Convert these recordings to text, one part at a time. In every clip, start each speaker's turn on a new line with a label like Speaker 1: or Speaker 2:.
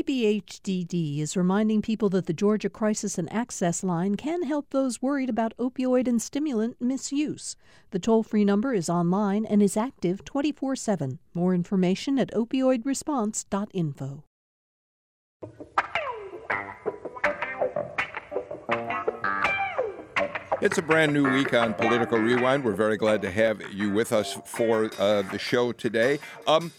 Speaker 1: DBHDD is reminding people that the Georgia Crisis and Access Line can help those worried about opioid and stimulant misuse. The toll free number is online and is active 24 7. More information at opioidresponse.info.
Speaker 2: It's a brand new week on Political Rewind. We're very glad to have you with us for uh, the show today. Um,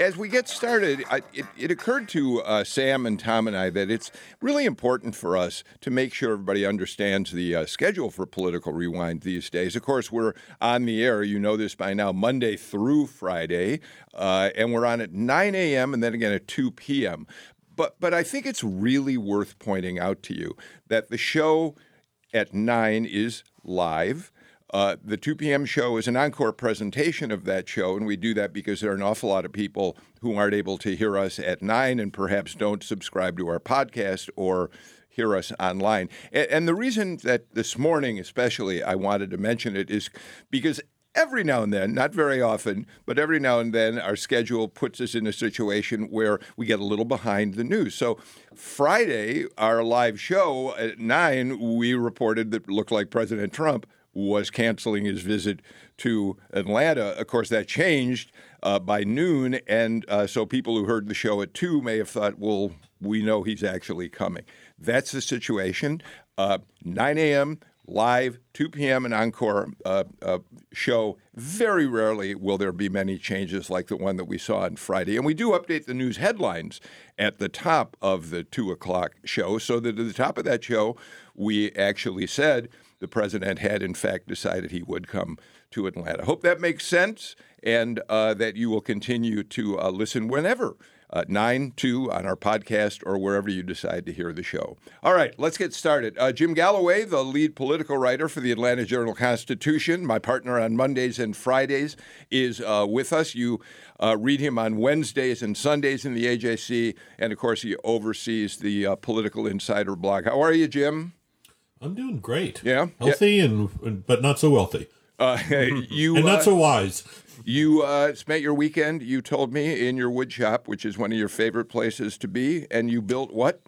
Speaker 2: as we get started, I, it, it, occurred to uh, Sam and Tom and I that it's really important for us to make sure everybody understands the uh, schedule for Political Rewind these days. Of course, we're on the air, you know this by now, Monday through Friday, uh, and we're on at 9 a.m. and then again at 2 p.m. But, but I think it's really worth pointing out to you that the show at 9 is live. Uh, the 2 p.m. show is an encore presentation of that show, and we do that because there are an awful lot of people who aren't able to hear us at 9 and perhaps don't subscribe to our podcast or hear us online. And, and the reason that this morning, especially, I wanted to mention it is because every now and then, not very often, but every now and then, our schedule puts us in a situation where we get a little behind the news. So, Friday, our live show at nine, we reported that looked like President Trump was canceling his visit to Atlanta. Of course, that changed uh, by noon, and uh, so people who heard the show at two may have thought, well, we know he's actually coming. That's the situation. Uh, 9 a.m live, 2 p.m. an encore uh, uh, show. Very rarely will there be many changes like the one that we saw on Friday. And we do update the news headlines at the top of the 2 o'clock show, so that at the top of that show, we actually said the president had, in fact, decided he would come to Atlanta. Hope that makes sense and uh, that you will continue to uh, listen whenever uh, 9 2 on our podcast or wherever you decide to hear the show. All right, let's get started. Uh, Jim Galloway, the lead political writer for the Atlanta Journal Constitution, my partner on Mondays and Fridays, is uh, with us. You uh, read him on Wednesdays and Sundays in the AJC, and of course, he oversees the Political Insider blog. How are you, Jim?
Speaker 3: I'm doing great.
Speaker 2: Yeah,
Speaker 3: healthy yeah. and but not so wealthy.
Speaker 2: Uh, you
Speaker 3: and not so wise.
Speaker 2: You uh, spent your weekend, you told me, in your wood shop, which is one of your favorite places to be, and you built what?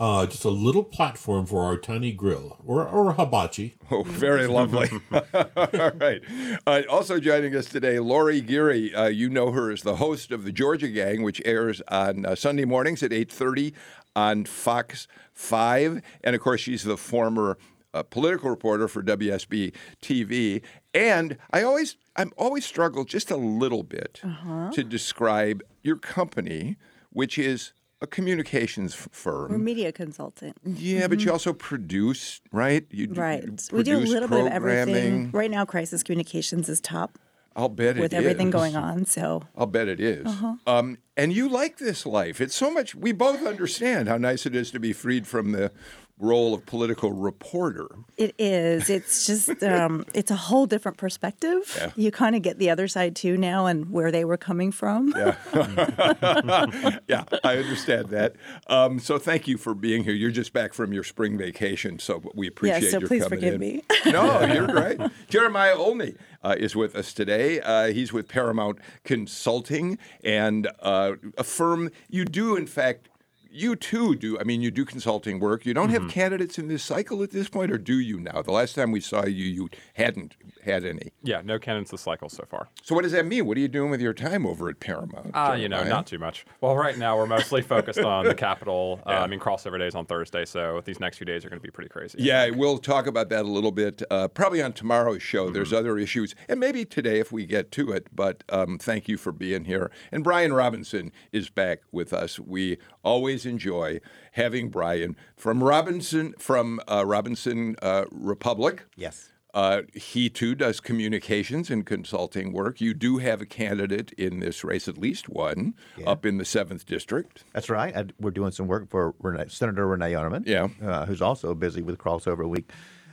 Speaker 3: Uh, just a little platform for our tiny grill, or, or hibachi.
Speaker 2: Oh, very lovely. All right. Uh, also joining us today, Lori Geary. Uh, you know her as the host of the Georgia Gang, which airs on uh, Sunday mornings at 8.30 on Fox 5. And, of course, she's the former a political reporter for WSB TV, and I always I'm always struggled just a little bit uh-huh. to describe your company, which is a communications firm.
Speaker 4: We're media consultant.
Speaker 2: Yeah, mm-hmm. but you also produce, right? You,
Speaker 4: right. You we do a little bit of everything. Right now, crisis communications is top.
Speaker 2: I'll bet
Speaker 4: with everything going on. So
Speaker 2: I'll bet it is. Uh-huh. Um, and you like this life. It's so much. We both understand how nice it is to be freed from the role of political reporter.
Speaker 4: It is. It's just um, it's a whole different perspective. Yeah. You kind of get the other side too now and where they were coming from.
Speaker 2: Yeah, yeah, I understand that. Um, so thank you for being here. You're just back from your spring vacation, so we appreciate
Speaker 4: yeah, so
Speaker 2: your
Speaker 4: please
Speaker 2: coming
Speaker 4: forgive me.
Speaker 2: no, you're great. Jeremiah Olney. Uh, is with us today. Uh, he's with Paramount Consulting and uh, a firm you do, in fact, you too do. I mean, you do consulting work. You don't mm-hmm. have candidates in this cycle at this point, or do you now? The last time we saw you, you hadn't had any.
Speaker 5: Yeah, no candidates this cycle so far.
Speaker 2: So what does that mean? What are you doing with your time over at Paramount?
Speaker 5: Ah, uh, you know, not too much. Well, right now we're mostly focused on the Capitol. Uh, yeah. I mean, crossover days on Thursday, so these next few days are going to be pretty crazy.
Speaker 2: Yeah, we'll talk about that a little bit. Uh, probably on tomorrow's show. Mm-hmm. There's other issues, and maybe today if we get to it. But um, thank you for being here. And Brian Robinson is back with us. We always enjoy having Brian from Robinson from uh, Robinson uh, Republic.
Speaker 6: Yes.
Speaker 2: Uh, he too does communications and consulting work. You do have a candidate in this race, at least one, yeah. up in the seventh district.
Speaker 6: That's right. I, we're doing some work for Renee, Senator Renee Unterman,
Speaker 2: yeah,
Speaker 6: uh, who's also busy with crossover week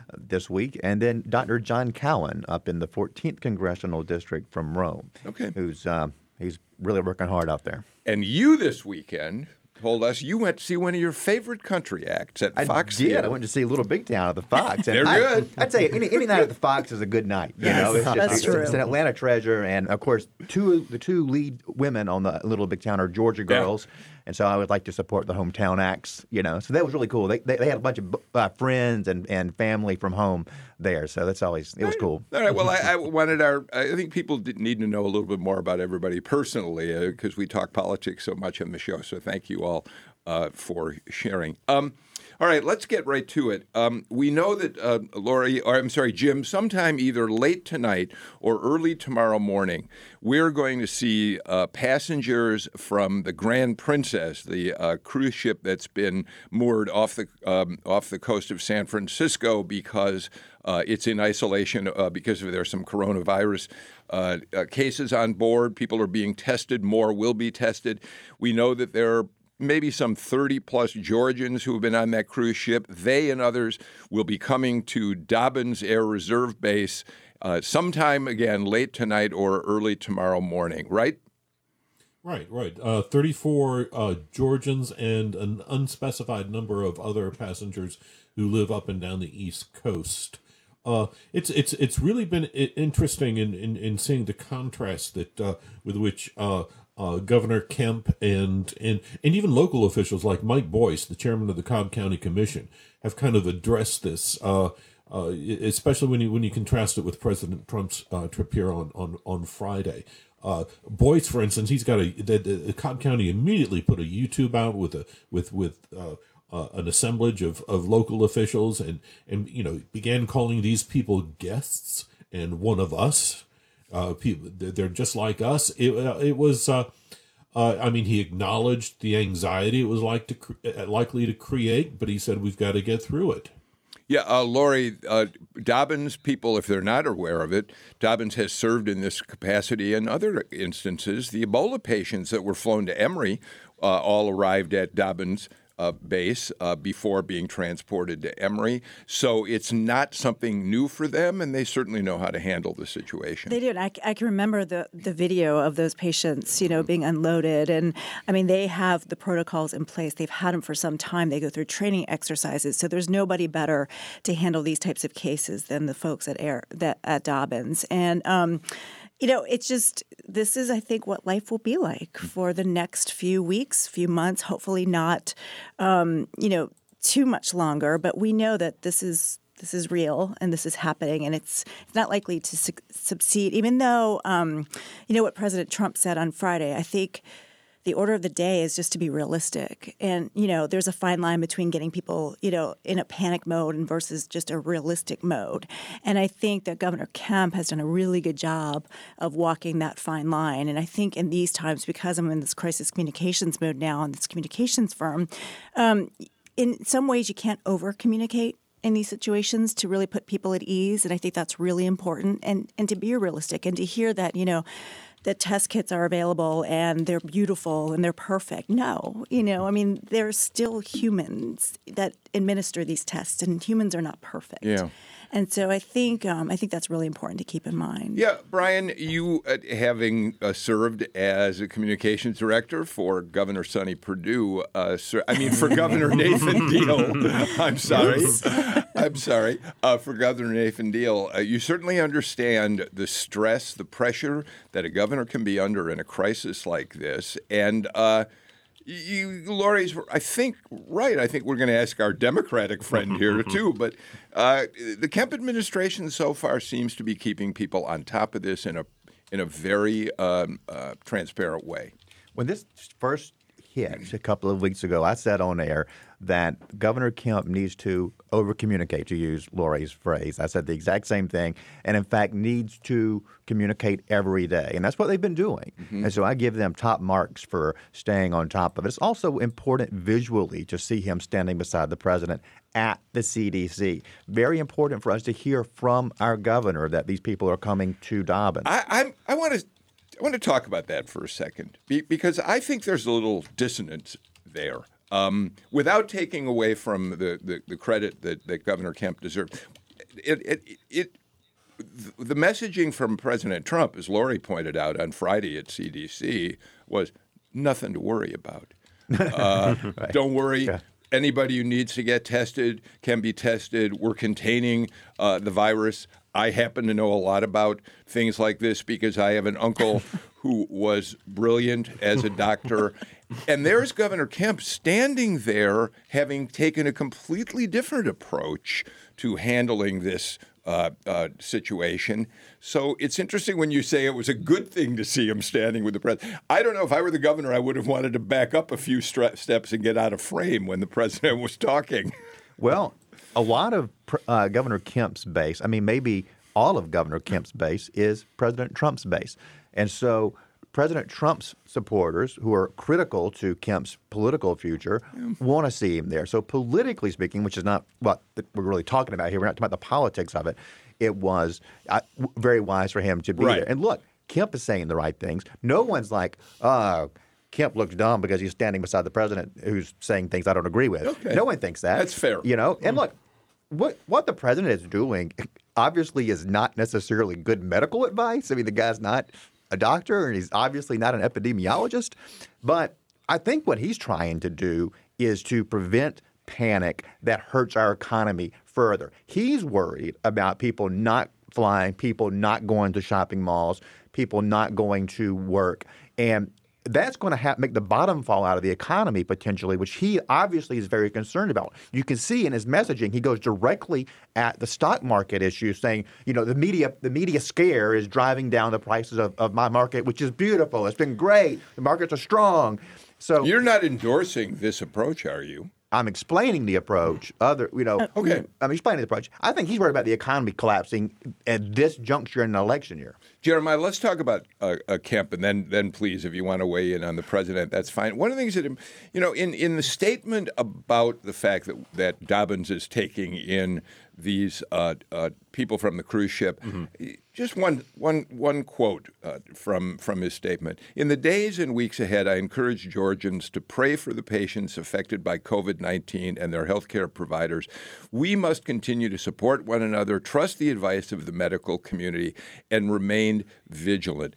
Speaker 6: uh, this week, and then Dr. John Cowan up in the 14th congressional district from Rome.
Speaker 2: Okay,
Speaker 6: who's uh, he's really working hard out there.
Speaker 2: And you this weekend told us you went to see one of your favorite country acts at
Speaker 6: I
Speaker 2: Fox
Speaker 6: did.
Speaker 2: Theater.
Speaker 6: I went to see Little Big Town at the Fox.
Speaker 2: They're
Speaker 6: I,
Speaker 2: good.
Speaker 6: I'd say any, any night at the Fox is a good night. You know,
Speaker 4: it's
Speaker 6: just,
Speaker 4: That's
Speaker 6: it's,
Speaker 4: true.
Speaker 6: It's an Atlanta treasure, and of course, two the two lead women on the Little Big Town are Georgia girls.
Speaker 2: Yeah.
Speaker 6: And so I would like to support the hometown acts. You know, so that was really cool. They they, they had a bunch of uh, friends and, and family from home there, so that's always it was cool.
Speaker 2: All right. Well, I, I wanted our. I think people need to know a little bit more about everybody personally because uh, we talk politics so much on the show. So thank you all uh, for sharing. Um, all right, let's get right to it. Um, we know that uh, Lori, or I'm sorry, Jim, sometime either late tonight or early tomorrow morning, we're going to see uh, passengers from the Grand Princess, the uh, cruise ship that's been moored off the um, off the coast of San Francisco because uh, it's in isolation uh, because there's some coronavirus uh, cases on board. People are being tested. More will be tested. We know that there are maybe some 30 plus Georgians who have been on that cruise ship. They and others will be coming to Dobbins Air Reserve Base uh, sometime again late tonight or early tomorrow morning, right?
Speaker 3: Right, right. Uh, 34 uh, Georgians and an unspecified number of other passengers who live up and down the East Coast. Uh, it's it's it's really been interesting in, in, in seeing the contrast that uh, with which uh, uh, Governor Kemp and, and and even local officials like Mike Boyce, the chairman of the Cobb County Commission, have kind of addressed this. Uh, uh, especially when you when you contrast it with President Trump's uh, trip here on on on Friday. Uh, Boyce, for instance, he's got a the, the, Cobb County immediately put a YouTube out with a with with uh, an assemblage of, of local officials and and you know began calling these people guests and one of us uh, people, they're just like us. It, uh, it was, uh, uh, I mean, he acknowledged the anxiety it was like to uh, likely to create, but he said we've got to get through it.
Speaker 2: Yeah, uh, Lori, uh, Dobbins, people, if they're not aware of it, Dobbins has served in this capacity in other instances. The Ebola patients that were flown to Emory uh, all arrived at Dobbins uh, base uh, before being transported to Emory. So it's not something new for them, and they certainly know how to handle the situation.
Speaker 4: They do. And I, I can remember the, the video of those patients, you know, being unloaded. And I mean, they have the protocols in place. They've had them for some time. They go through training exercises. So there's nobody better to handle these types of cases than the folks at Air that at Dobbins. And um, you know, it's just this is, I think, what life will be like mm. for the next few weeks, few months. Hopefully, not, um, you know, too much longer. But we know that this is this is real and this is happening, and it's it's not likely to su- succeed. Even though, um, you know, what President Trump said on Friday, I think the order of the day is just to be realistic. And, you know, there's a fine line between getting people, you know, in a panic mode and versus just a realistic mode. And I think that Governor Kemp has done a really good job of walking that fine line. And I think in these times, because I'm in this crisis communications mode now in this communications firm, um, in some ways you can't over communicate in these situations to really put people at ease and i think that's really important and and to be realistic and to hear that you know that test kits are available and they're beautiful and they're perfect. No, you know, I mean, there's still humans that administer these tests, and humans are not perfect.
Speaker 2: Yeah.
Speaker 4: And so I think um, I think that's really important to keep in mind.
Speaker 2: Yeah, Brian, you uh, having uh, served as a communications director for Governor Sonny Perdue, uh, sir, I mean for Governor Nathan Deal. I'm sorry, I'm sorry uh, for Governor Nathan Deal. Uh, you certainly understand the stress, the pressure that a governor can be under in a crisis like this, and uh, you, Lori's, I think, right. I think we're going to ask our Democratic friend here too. But uh, the Kemp administration so far seems to be keeping people on top of this in a in a very um, uh, transparent way.
Speaker 6: When this first hit a couple of weeks ago, I said on air that Governor Kemp needs to over communicate, to use Lori's phrase. I said the exact same thing, and in fact, needs to communicate every day. And that's what they've been doing. Mm-hmm. And so I give them top marks for staying on top of it. It's also important visually to see him standing beside the president at the CDC. Very important for us to hear from our governor that these people are coming to Dobbins.
Speaker 2: I, I, I want to. I want to talk about that for a second because I think there's a little dissonance there. Um, without taking away from the, the, the, credit that, that Governor Kemp deserved, it, it, it, the messaging from President Trump, as Lori pointed out on Friday at CDC, was nothing to worry about. Uh, right. Don't worry. Yeah. Anybody who needs to get tested can be tested. We're containing uh, the virus. I happen to know a lot about things like this because I have an uncle who was brilliant as a doctor and there's Governor Kemp standing there, having taken a completely different approach to handling this uh, uh, situation. So it's interesting when you say it was a good thing to see him standing with the president. I don't know if I were the governor, I would have wanted to back up a few stre- steps and get out of frame when the president was talking.
Speaker 6: Well, a lot of uh, Governor Kemp's base, I mean, maybe all of Governor Kemp's base is President Trump's base. And so President Trump's supporters, who are critical to Kemp's political future, want to see him there. So, politically speaking, which is not what we're really talking about here, we're not talking about the politics of it. It was uh, very wise for him to be
Speaker 2: right.
Speaker 6: there. And look, Kemp is saying the right things. No one's like, uh, Kemp looks dumb because he's standing beside the president who's saying things I don't agree with.
Speaker 2: Okay.
Speaker 6: No one thinks that.
Speaker 2: That's fair.
Speaker 6: You know, and look, what what the president is doing obviously is not necessarily good medical advice. I mean, the guy's not a doctor and he's obviously not an epidemiologist. But I think what he's trying to do is to prevent panic that hurts our economy further. He's worried about people not flying, people not going to shopping malls, people not going to work. And that's going to ha- make the bottom fall out of the economy potentially, which he obviously is very concerned about. You can see in his messaging, he goes directly at the stock market issue, saying, you know, the media, the media scare is driving down the prices of, of my market, which is beautiful. It's been great. The markets are strong. So
Speaker 2: you're not endorsing this approach, are you?
Speaker 6: I'm explaining the approach. Other, you know,
Speaker 2: okay.
Speaker 6: I'm explaining the approach. I think he's worried about the economy collapsing at this juncture in an election year.
Speaker 2: Jeremiah, let's talk about uh, uh, Kemp, and then, then please, if you want to weigh in on the president, that's fine. One of the things that, you know, in, in the statement about the fact that that Dobbins is taking in these uh, uh, people from the cruise ship. Mm-hmm. Just one, one, one quote uh, from, from his statement. In the days and weeks ahead, I encourage Georgians to pray for the patients affected by COVID 19 and their healthcare providers. We must continue to support one another, trust the advice of the medical community, and remain vigilant.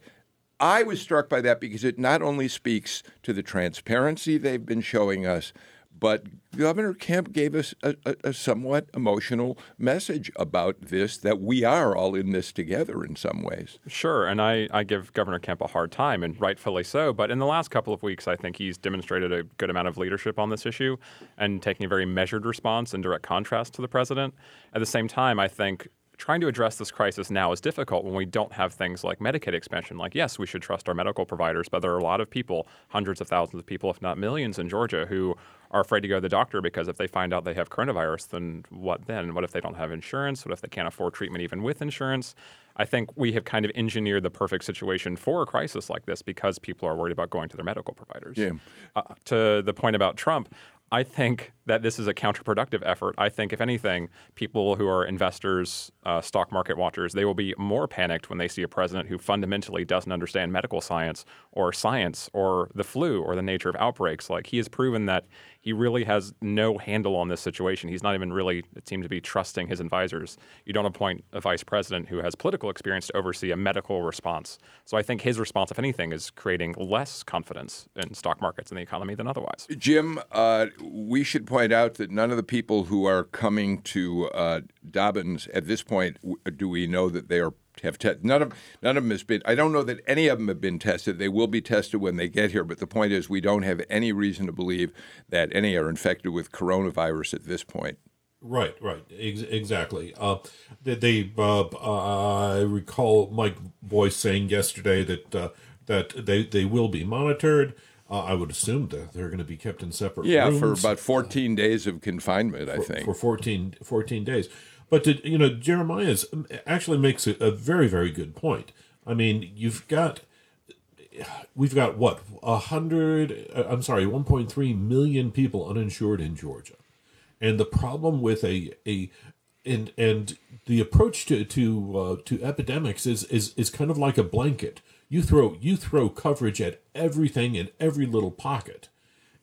Speaker 2: I was struck by that because it not only speaks to the transparency they've been showing us, but Governor Kemp gave us a, a, a, somewhat emotional message about this that we are all in this together in some ways.
Speaker 5: Sure, and I, I give Governor Kemp a hard time, and rightfully so. But in the last couple of weeks, I think he's demonstrated a good amount of leadership on this issue and taking a very measured response in direct contrast to the president. At the same time, I think trying to address this crisis now is difficult when we don't have things like Medicaid expansion. Like, yes, we should trust our medical providers, but there are a lot of people, hundreds of thousands of people, if not millions, in Georgia who are afraid to go to the doctor because if they find out they have coronavirus, then what then? What if they don't have insurance? What if they can't afford treatment even with insurance? I think we have kind of engineered the perfect situation for a crisis like this because people are worried about going to their medical providers.
Speaker 2: Yeah.
Speaker 5: Uh, to the point about Trump, I think that this is a counterproductive effort. I think, if anything, people who are investors, uh, stock market watchers, they will be more panicked when they see a president who fundamentally doesn't understand medical science or science or the flu or the nature of outbreaks. Like, he has proven that he really has no handle on this situation. He's not even really, it to be, trusting his advisors. You don't appoint a vice president who has political experience to oversee a medical response. So I think his response, if anything, is creating less confidence in stock markets and the economy than otherwise.
Speaker 2: Jim, uh, we should point out that none of the people who are coming to uh, Dobbins at this point do we know that they are have tested. None of none of them has been. I don't know that any of them have been tested. They will be tested when they get here. But the point is, we don't have any reason to believe that any are infected with coronavirus at this point.
Speaker 3: Right, right, Ex- exactly. Uh, they, uh, I recall Mike Boyce saying yesterday that uh, that they they will be monitored. Uh, I would assume that they're going to be kept in separate
Speaker 2: yeah,
Speaker 3: rooms.
Speaker 2: for about 14 days of confinement, I think.
Speaker 3: For 14, 14 days. But, to, you know, Jeremiah's actually makes a, a very, very good point. I mean, you've got, we've got what, a hundred, uh, I'm sorry, 1.3 million people uninsured in Georgia. And the problem with a, a, and, and the approach to, to, uh, to epidemics is, is, is kind of like a blanket you throw you throw coverage at everything in every little pocket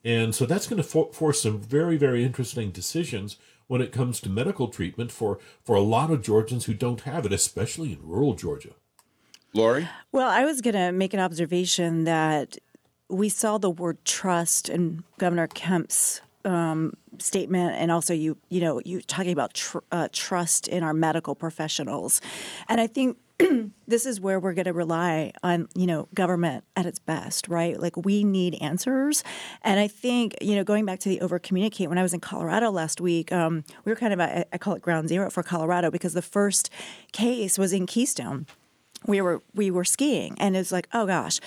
Speaker 3: and so that's going to for- force some very very interesting decisions when it comes to medical treatment for for a lot of georgians who don't have it especially in rural georgia.
Speaker 2: Lori?
Speaker 4: Well i was going to make an observation that we saw the word trust in governor kemp's um, statement and also you you know you talking about tr- uh, trust in our medical professionals. And i think this is where we're going to rely on you know government at its best right? Like we need answers. And i think you know going back to the over communicate when i was in colorado last week um, we were kind of i call it ground zero for colorado because the first case was in keystone. We were we were skiing and it's like oh gosh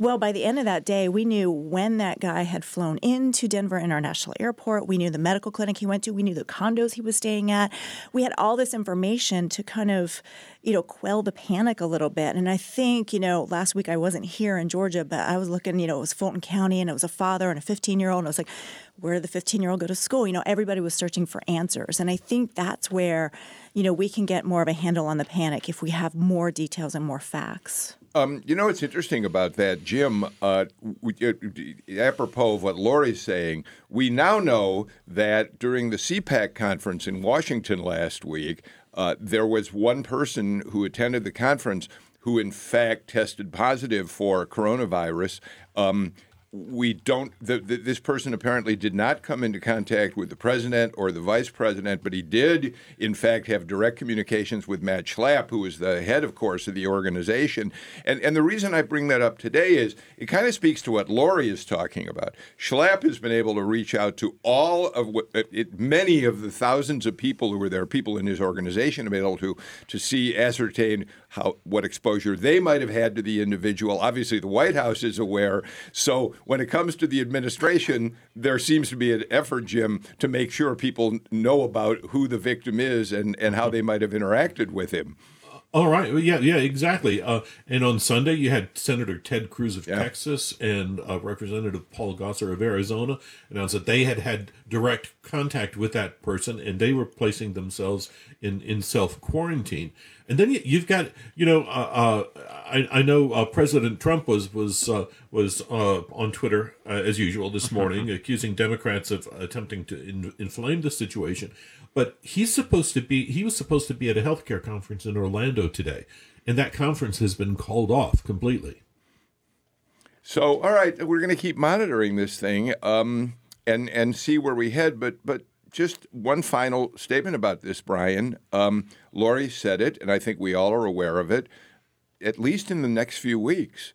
Speaker 4: well, by the end of that day, we knew when that guy had flown into Denver International Airport. We knew the medical clinic he went to. We knew the condos he was staying at. We had all this information to kind of, you know, quell the panic a little bit. And I think, you know, last week I wasn't here in Georgia, but I was looking, you know, it was Fulton County and it was a father and a 15 year old. And I was like, where did the 15 year old go to school? You know, everybody was searching for answers. And I think that's where, you know, we can get more of a handle on the panic if we have more details and more facts.
Speaker 2: Um, you know what's interesting about that, Jim? Uh, uh, apropos of what Lori's saying, we now know that during the CPAC conference in Washington last week, uh, there was one person who attended the conference who, in fact, tested positive for coronavirus. Um, we don't. The, the, this person apparently did not come into contact with the president or the vice president, but he did, in fact, have direct communications with Matt Schlapp, who is the head, of course, of the organization. And and the reason I bring that up today is it kind of speaks to what Lori is talking about. Schlapp has been able to reach out to all of what uh, it, many of the thousands of people who were there, people in his organization, have been able to to see ascertain how what exposure they might have had to the individual. Obviously, the White House is aware. So when it comes to the administration, there seems to be an effort, Jim, to make sure people know about who the victim is and, and how they might have interacted with him.
Speaker 3: All right. Yeah, yeah, exactly. Uh, and on Sunday, you had Senator Ted Cruz of yeah. Texas and uh, Representative Paul Gosar of Arizona announced that they had had direct contact with that person and they were placing themselves in, in self quarantine. And then you've got, you know, uh, uh, I, I know uh, President Trump was was uh, was uh, on Twitter uh, as usual this morning, accusing Democrats of attempting to in, inflame the situation. But he's supposed to be he was supposed to be at a healthcare conference in Orlando today, and that conference has been called off completely.
Speaker 2: So, all right, we're going to keep monitoring this thing um, and and see where we head. But but just one final statement about this, Brian. Um, Lori said it, and I think we all are aware of it. At least in the next few weeks,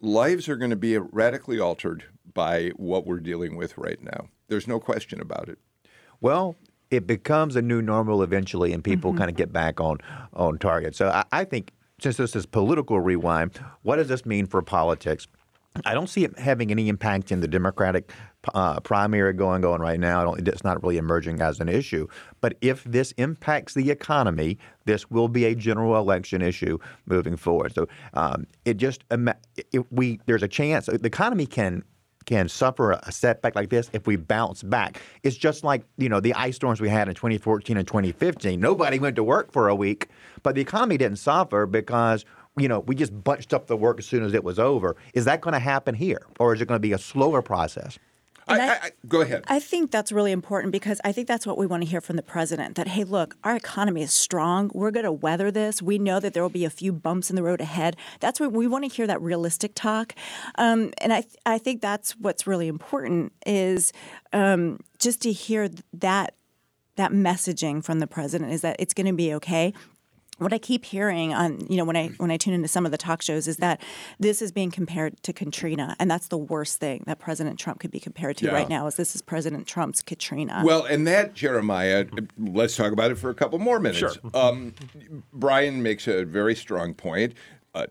Speaker 2: lives are going to be radically altered by what we're dealing with right now. There's no question about it.
Speaker 6: Well, it becomes a new normal eventually, and people mm-hmm. kind of get back on on target. So I, I think, since this is political rewind, what does this mean for politics? I don't see it having any impact in the Democratic uh, primary going on right now. it's not really emerging as an issue. But if this impacts the economy, this will be a general election issue moving forward. So um, it just we there's a chance the economy can can suffer a setback like this if we bounce back. It's just like, you know, the ice storms we had in 2014 and 2015. Nobody went to work for a week, but the economy didn't suffer because you know, we just bunched up the work as soon as it was over. Is that going to happen here, or is it going to be a slower process?
Speaker 2: I, I, I, go ahead.
Speaker 4: I think that's really important because I think that's what we want to hear from the president that, hey, look, our economy is strong. We're going to weather this. We know that there will be a few bumps in the road ahead. That's what we want to hear that realistic talk. Um, and I, I think that's what's really important is um, just to hear that that messaging from the president is that it's going to be okay what I keep hearing on, you know, when I when I tune into some of the talk shows is that this is being compared to Katrina, and that's the worst thing that President Trump could be compared to yeah. right now. Is this is President Trump's Katrina?
Speaker 2: Well, and that Jeremiah, let's talk about it for a couple more minutes.
Speaker 5: Sure.
Speaker 2: Um, Brian makes a very strong point. Uh,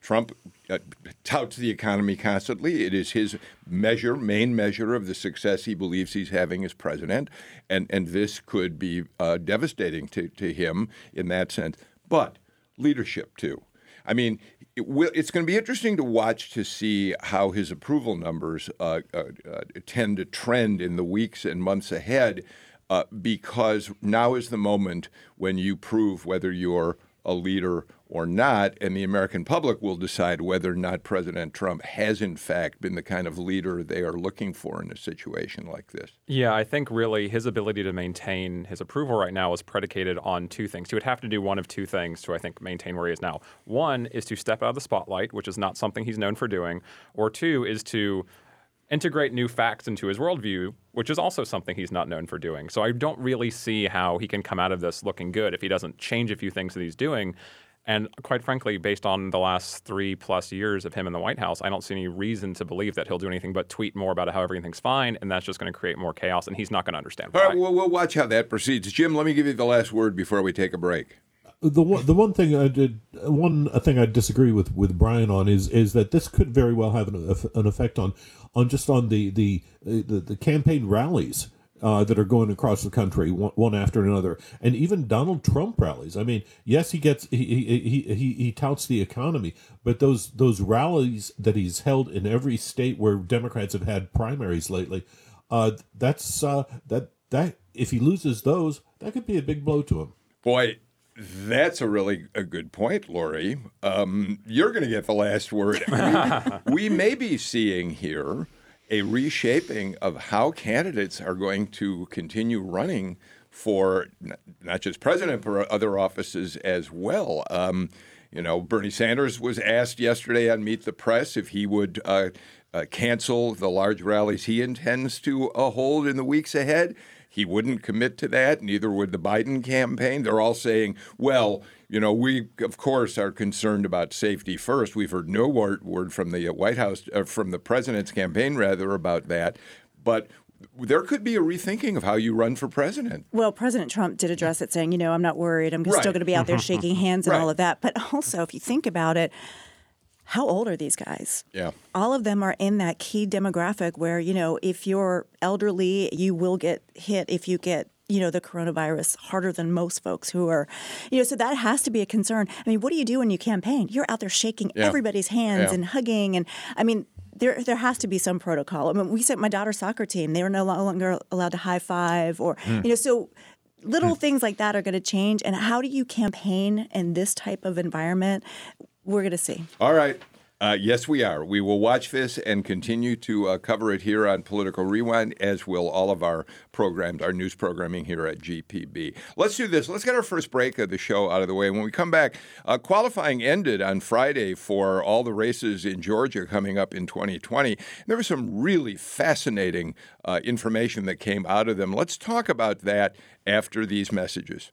Speaker 2: Trump uh, touts the economy constantly. It is his measure, main measure of the success he believes he's having as president, and and this could be uh, devastating to to him in that sense. But leadership too. I mean, it will, it's going to be interesting to watch to see how his approval numbers uh, uh, uh tend to trend in the weeks and months ahead, because now is the moment when you prove whether you're a leader or not, and the American public will decide whether or not President Trump has, in fact, been the kind of leader they are looking for in a situation like this.
Speaker 5: Yeah, I think really his ability to maintain his approval right now is predicated on two things. He would have to do one of two things to, I think, maintain where he is now. One is to step out of the spotlight, which is not something he's known for doing, or two is to integrate new facts into his worldview, which is also something he's not known for doing. So I don't really see how he can come out of this looking good if he doesn't change a few things that he's doing. And quite frankly, based on the last three plus years of him in the White House, I don't see any reason to believe that he'll do anything but tweet more about how everything's fine, and that's just going to create more chaos, and he's not going to understand
Speaker 2: All
Speaker 5: why.
Speaker 2: right, well, we'll watch how that proceeds. Jim, let me give you the last word before we take a break.
Speaker 3: The one the one thing I did one thing I disagree with with Brian on is is that this could very well have an, an effect on on just on the the the, the campaign rallies. Uh, that are going across the country one, one after another, and even Donald Trump rallies. I mean, yes, he gets he, he he he he touts the economy, but those those rallies that he's held in every state where Democrats have had primaries lately, uh, that's uh, that that if he loses those, that could be a big blow to him.
Speaker 2: Boy, that's a really a good point, Lori. Um, you're going to get the last word. we, we may be seeing here a reshaping of how candidates are going to continue running for not just president, but other offices as well. Um, you know, Bernie Sanders was asked yesterday on Meet the Press if he would uh, uh, cancel the large rallies he intends to uh, hold in the weeks ahead. He wouldn't commit to that, neither would the Biden campaign. They're all saying, well, you know, we, of course, are concerned about safety first. We've heard no word, word from the White House, uh, from the president's campaign, rather, about that. But there could be a rethinking of how you run for president.
Speaker 4: Well, President Trump did address it saying, you know, I'm not worried. I'm
Speaker 2: Right.
Speaker 4: still going to be out there shaking hands and
Speaker 2: Right.
Speaker 4: all of that. But also, if you think about it, how old are these guys?
Speaker 2: Yeah.
Speaker 4: All of them are in that key demographic where, you know, if you're elderly, you will get hit if you get you know the coronavirus harder than most folks who are you know so that has to be a concern i mean what do you do when you campaign you're out there shaking
Speaker 2: Yeah.
Speaker 4: everybody's hands
Speaker 2: Yeah.
Speaker 4: and hugging and i mean there there has to be some protocol i mean we sent my daughter's soccer team they were no longer allowed to high five or
Speaker 2: Hmm.
Speaker 4: you know so little things like that are going to change and how do you campaign in this type of environment we're going to see
Speaker 2: All right. Uh, yes, we are. We will watch this and continue to uh, cover it here on Political Rewind, as will all of our programs, our news programming here at GPB. Let's do this. Let's get our first break of the show out of the way. When we come back, uh, qualifying ended on Friday for all the races in Georgia coming up in 2020. There was some really fascinating uh, information that came out of them. Let's talk about that after these messages.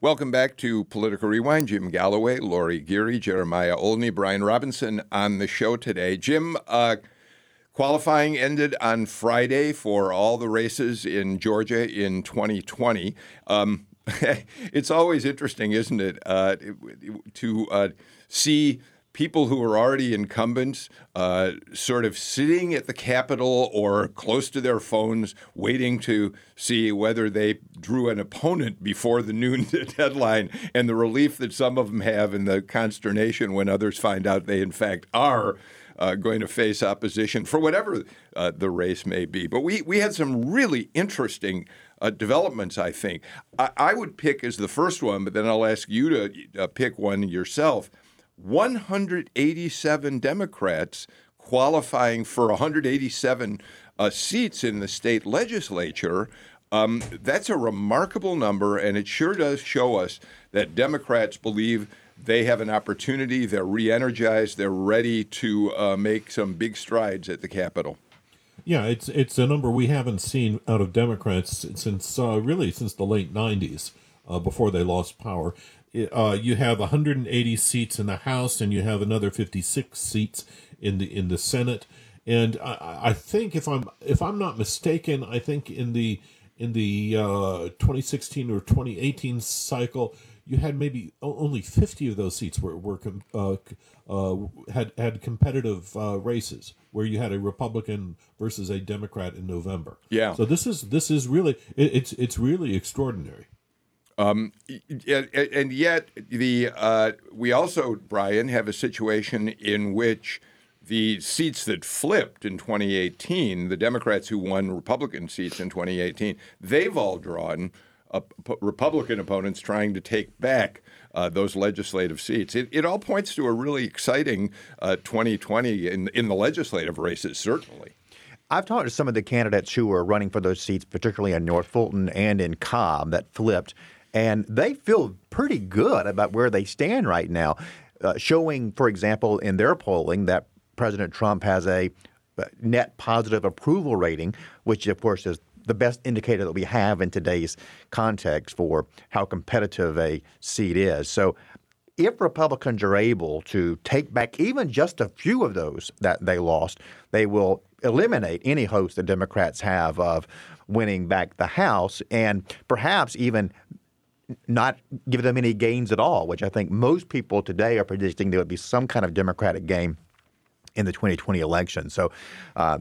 Speaker 2: Welcome back to Political Rewind. Jim Galloway, Lori Geary, Jeremiah Olney, Brian Robinson on the show today. Jim, uh, qualifying ended on Friday for all the races in Georgia in 2020. Um, it's always interesting, isn't it, uh, to uh, see people who are already incumbents uh, sort of sitting at the Capitol or close to their phones, waiting to see whether they drew an opponent before the noon deadline, and the relief that some of them have and the consternation when others find out they, in fact, are. Uh, going to face opposition for whatever uh, the race may be. But we, we had some really interesting uh, developments, I think. I, I would pick as the first one, but then I'll ask you to uh, pick one yourself. 187 Democrats qualifying for 187 uh, seats in the state legislature. Um, that's a remarkable number, and it sure does show us that Democrats believe they have an opportunity. They're re energized. They're ready to uh, make some big strides at the Capitol.
Speaker 3: Yeah, it's it's a number we haven't seen out of Democrats since uh, really since the late '90s, uh, before they lost power. Uh, you have 180 seats in the House, and you have another 56 seats in the in the Senate. And I, I think if I'm if I'm not mistaken, I think in the in the uh, 2016 or 2018 cycle, you had maybe only 50 of those seats were were com- uh, uh, had had competitive uh, races where you had a Republican versus a Democrat in November.
Speaker 2: Yeah.
Speaker 3: So this is this is really it, it's it's really extraordinary.
Speaker 2: Um, and, yet, the uh, we also, Brian, have a situation in which the seats that flipped in 2018, the Democrats who won Republican seats in 2018, they've all drawn up Republican opponents trying to take back uh, those legislative seats. It, it all points to a really exciting uh, 2020 in, in the legislative races, certainly.
Speaker 6: I've talked to some of the candidates who are running for those seats, particularly in North Fulton and in Cobb, that flipped, and they feel pretty good about where they stand right now, uh, showing, for example, in their polling that President Trump has a uh, net positive approval rating, which of course is the best indicator that we have in today's context for how competitive a seat is. So if Republicans are able to take back even just a few of those that they lost, they will eliminate any hopes the Democrats have of winning back the House and perhaps even not give them any gains at all, which I think most people today are predicting there would be some kind of Democratic gain in the 2020 election. So uh,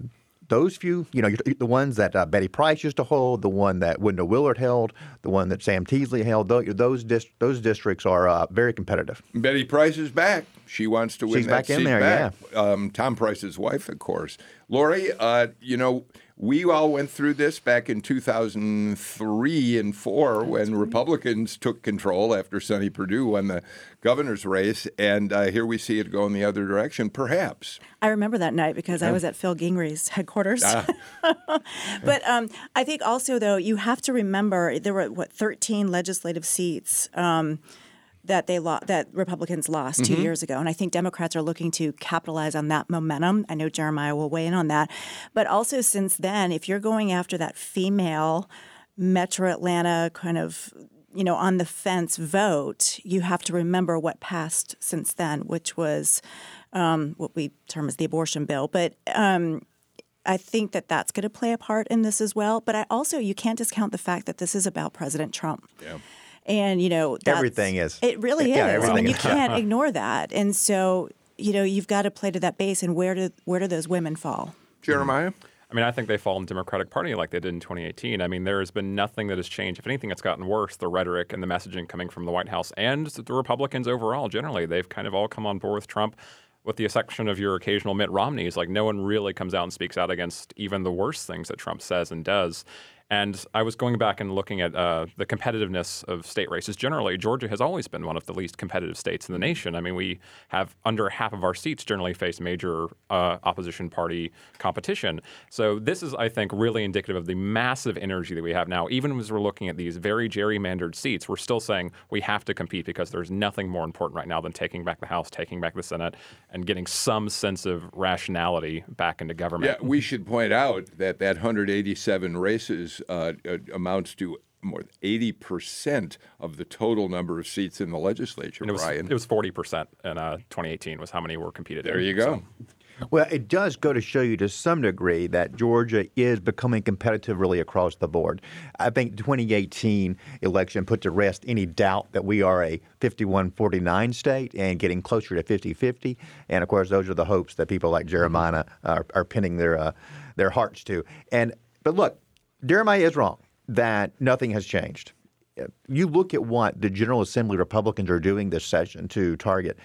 Speaker 6: those few, you know, the ones that uh, Betty Price used to hold, the one that Wendell Willard held, the one that Sam Teasley held, those those, dist- those districts are uh, very competitive.
Speaker 2: Betty Price is back. She wants to win
Speaker 6: She's back in there,
Speaker 2: back. yeah. Um, Tom Price's wife, of course. Lori, uh, you know, we all went through this back in 2003 and four when Republicans took control after Sonny Perdue won the governor's race, and uh, here we see it go in the other direction, perhaps.
Speaker 4: I remember that night because I was at Phil Gingrey's headquarters. Ah. but um, I think also, though, you have to remember there were, what, 13 legislative seats. Um, that they lo- that Republicans lost mm-hmm. two years ago, and I think Democrats are looking to capitalize on that momentum. I know Jeremiah will weigh in on that, but also since then, if you're going after that female Metro Atlanta kind of you know on the fence vote, you have to remember what passed since then, which was um, what we term as the abortion bill, but. Um, I think that that's going to play a part in this as well. But I also, you can't discount the fact that this is about President Trump.
Speaker 2: Yeah
Speaker 4: and you know
Speaker 6: everything is
Speaker 4: it really is.
Speaker 6: yeah,
Speaker 4: is
Speaker 6: everything
Speaker 4: I mean, you
Speaker 6: is.
Speaker 4: can't ignore that and so you know you've got to play to that base and where do where do those women fall
Speaker 2: jeremiah
Speaker 5: I mean, I think they fall in the Democratic Party like they did in 2018. I mean, there has been nothing that has changed. If anything, it's gotten worse. The rhetoric and the messaging coming from the White House and the Republicans overall, generally, they've kind of all come on board with Trump with the exception of your occasional Mitt Romneys, like no one really comes out and speaks out against even the worst things that Trump says and does. And I was going back and looking at uh, the competitiveness of state races. Generally, Georgia has always been one of the least competitive states in the nation. I mean, we have under half of our seats generally face major uh, opposition party competition. So this is, I think, really indicative of the massive energy that we have now. Even as we're looking at these very gerrymandered seats, we're still saying we have to compete because there's nothing more important right now than taking back the House, taking back the Senate, and getting some sense of rationality back into government.
Speaker 2: Yeah, we should point out that that 187 races uh, uh, amounts to more than 80% of the total number of seats in the legislature,
Speaker 5: it was,
Speaker 2: Brian.
Speaker 5: It was 40% in uh, 2018 was how many were competed
Speaker 2: there
Speaker 5: in.
Speaker 2: you go.
Speaker 5: So.
Speaker 6: Well, it does go to show you to some degree that Georgia is becoming competitive really across the board. I think the 2018 election put to rest any doubt that we are a 51 49 state and getting closer to 50 50. And of course, those are the hopes that people like Jeremiah are, are pinning their, uh, their hearts to. And But look, Jeremiah is wrong that nothing has changed. You look at what the General Assembly Republicans are doing this session to target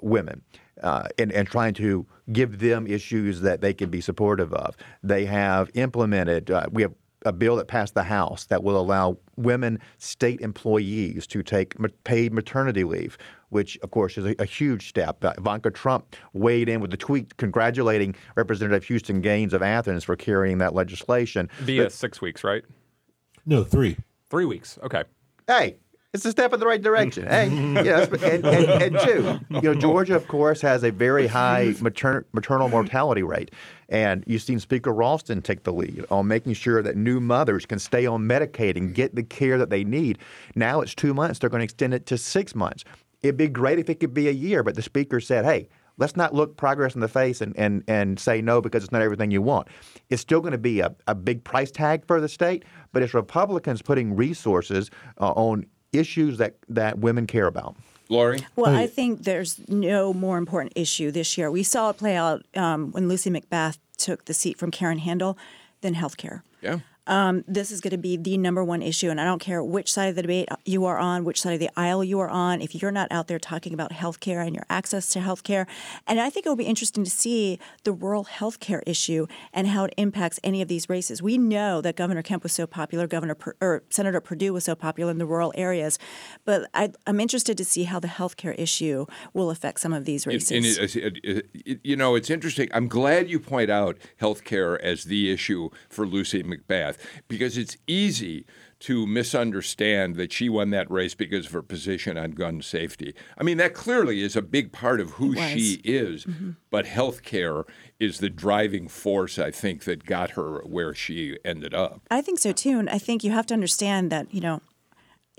Speaker 6: women uh, and, and trying to give them issues that they can be supportive of. They have implemented, uh, we have a bill that passed the House that will allow women state employees to take paid maternity leave, which, of course, is a, a huge step. Uh, Ivanka Trump weighed in with a tweet congratulating Representative Houston Gaines of Athens for carrying that legislation.
Speaker 5: Via but, six weeks, right?
Speaker 3: No, three.
Speaker 5: Three weeks. Okay.
Speaker 6: Hey, it's a step in the right direction. Hey, yes, and, and, and, two, you know, Georgia, of course, has a very high mater- maternal mortality rate. And you've seen Speaker Ralston take the lead on making sure that new mothers can stay on Medicaid and get the care that they need. Now it's two months. They're going to extend it to six months. It'd be great if it could be a year, but the Speaker said, hey, let's not look progress in the face and, and, and say no because it's not everything you want. It's still going to be a, a big price tag for the state, but it's Republicans putting resources uh, on issues that, that women care about.
Speaker 2: Lori?
Speaker 4: Well, I think there's no more important issue this year. We saw it play out um, when Lucy McBath took the seat from Karen Handel than health care.
Speaker 2: Yeah.
Speaker 4: Um, this is going to be the number one issue. And I don't care which side of the debate you are on, which side of the aisle you are on, if you're not out there talking about health care and your access to health care. And I think it will be interesting to see the rural health care issue and how it impacts any of these races. We know that Governor Kemp was so popular, Governor or Senator Perdue was so popular in the rural areas, but I, am interested to see how the health care issue will affect some of these races.
Speaker 2: It, it, it, you know, it's interesting. I'm glad you point out health care as the issue for Lucy McBath because it's easy to misunderstand that she won that race because of her position on gun safety. I mean, that clearly is a big part of who she is, mm-hmm. but health care is the driving force, I think, that got her where she ended up.
Speaker 4: I think so too. And I think you have to understand that, you know,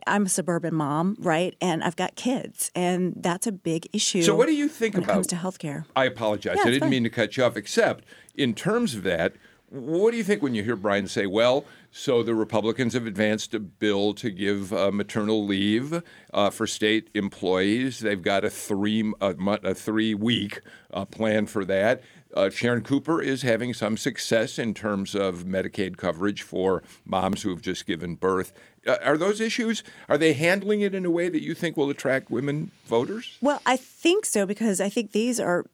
Speaker 4: I'm a suburban mom, right? And I've got kids, and that's a big issue.
Speaker 2: So, what do you think
Speaker 4: when
Speaker 2: about?
Speaker 4: it comes to healthcare?
Speaker 2: I apologize.
Speaker 4: Yeah,
Speaker 2: I didn't
Speaker 4: fine.
Speaker 2: mean to cut you off. Except in terms of that, what do you think when you hear Brian say, "Well, so the Republicans have advanced a bill to give uh, maternal leave uh, for state employees. They've got a three a, a three week uh, plan for that." Uh, Sharon Cooper is having some success in terms of Medicaid coverage for moms who have just given birth. Uh, are those issues? Are they handling it in a way that you think will attract women voters?
Speaker 4: Well, I think so because I think these are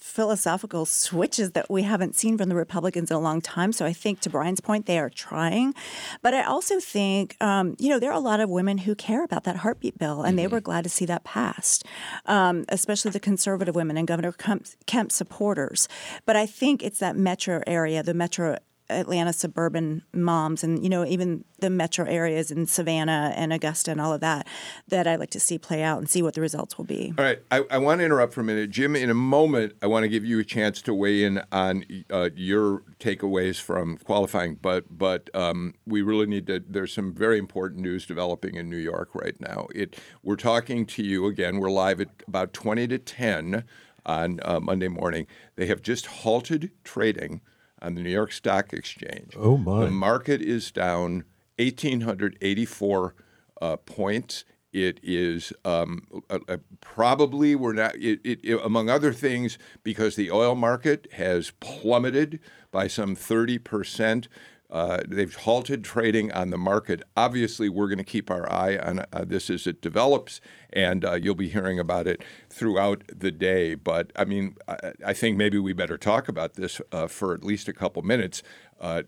Speaker 4: philosophical switches that we haven't seen from the Republicans in a long time. So I think, to Brian's point, they are trying. But I also think, um, you know, there are a lot of women who care about that heartbeat bill, and mm-hmm. they were glad to see that passed, um, especially the conservative women and Governor Kemp, Kemp supporters. But I think it's that metro area, the metro Atlanta suburban moms and, you know, even the metro areas in Savannah and Augusta and all of that, that I'd like to see play out and see what the results will be.
Speaker 2: All right. I, I want to interrupt for a minute. Jim, in a moment, I want to give you a chance to weigh in on uh, your takeaways from qualifying, but but um, we really need to, there's some very important news developing in New York right now. It We're talking to you again. We're live at about 20 to 10 on uh, Monday morning. They have just halted trading on the New York Stock Exchange.
Speaker 3: Oh, my.
Speaker 2: The market is down 1,884 uh, points. It is um, uh, probably we're not it, it, among other things because the oil market has plummeted by some 30 percent. Uh, they've halted trading on the market. Obviously, we're going to keep our eye on uh, this as it develops, and uh, you'll be hearing about it throughout the day. But I mean, I, I think maybe we better talk about this uh, for at least a couple minutes. Uh,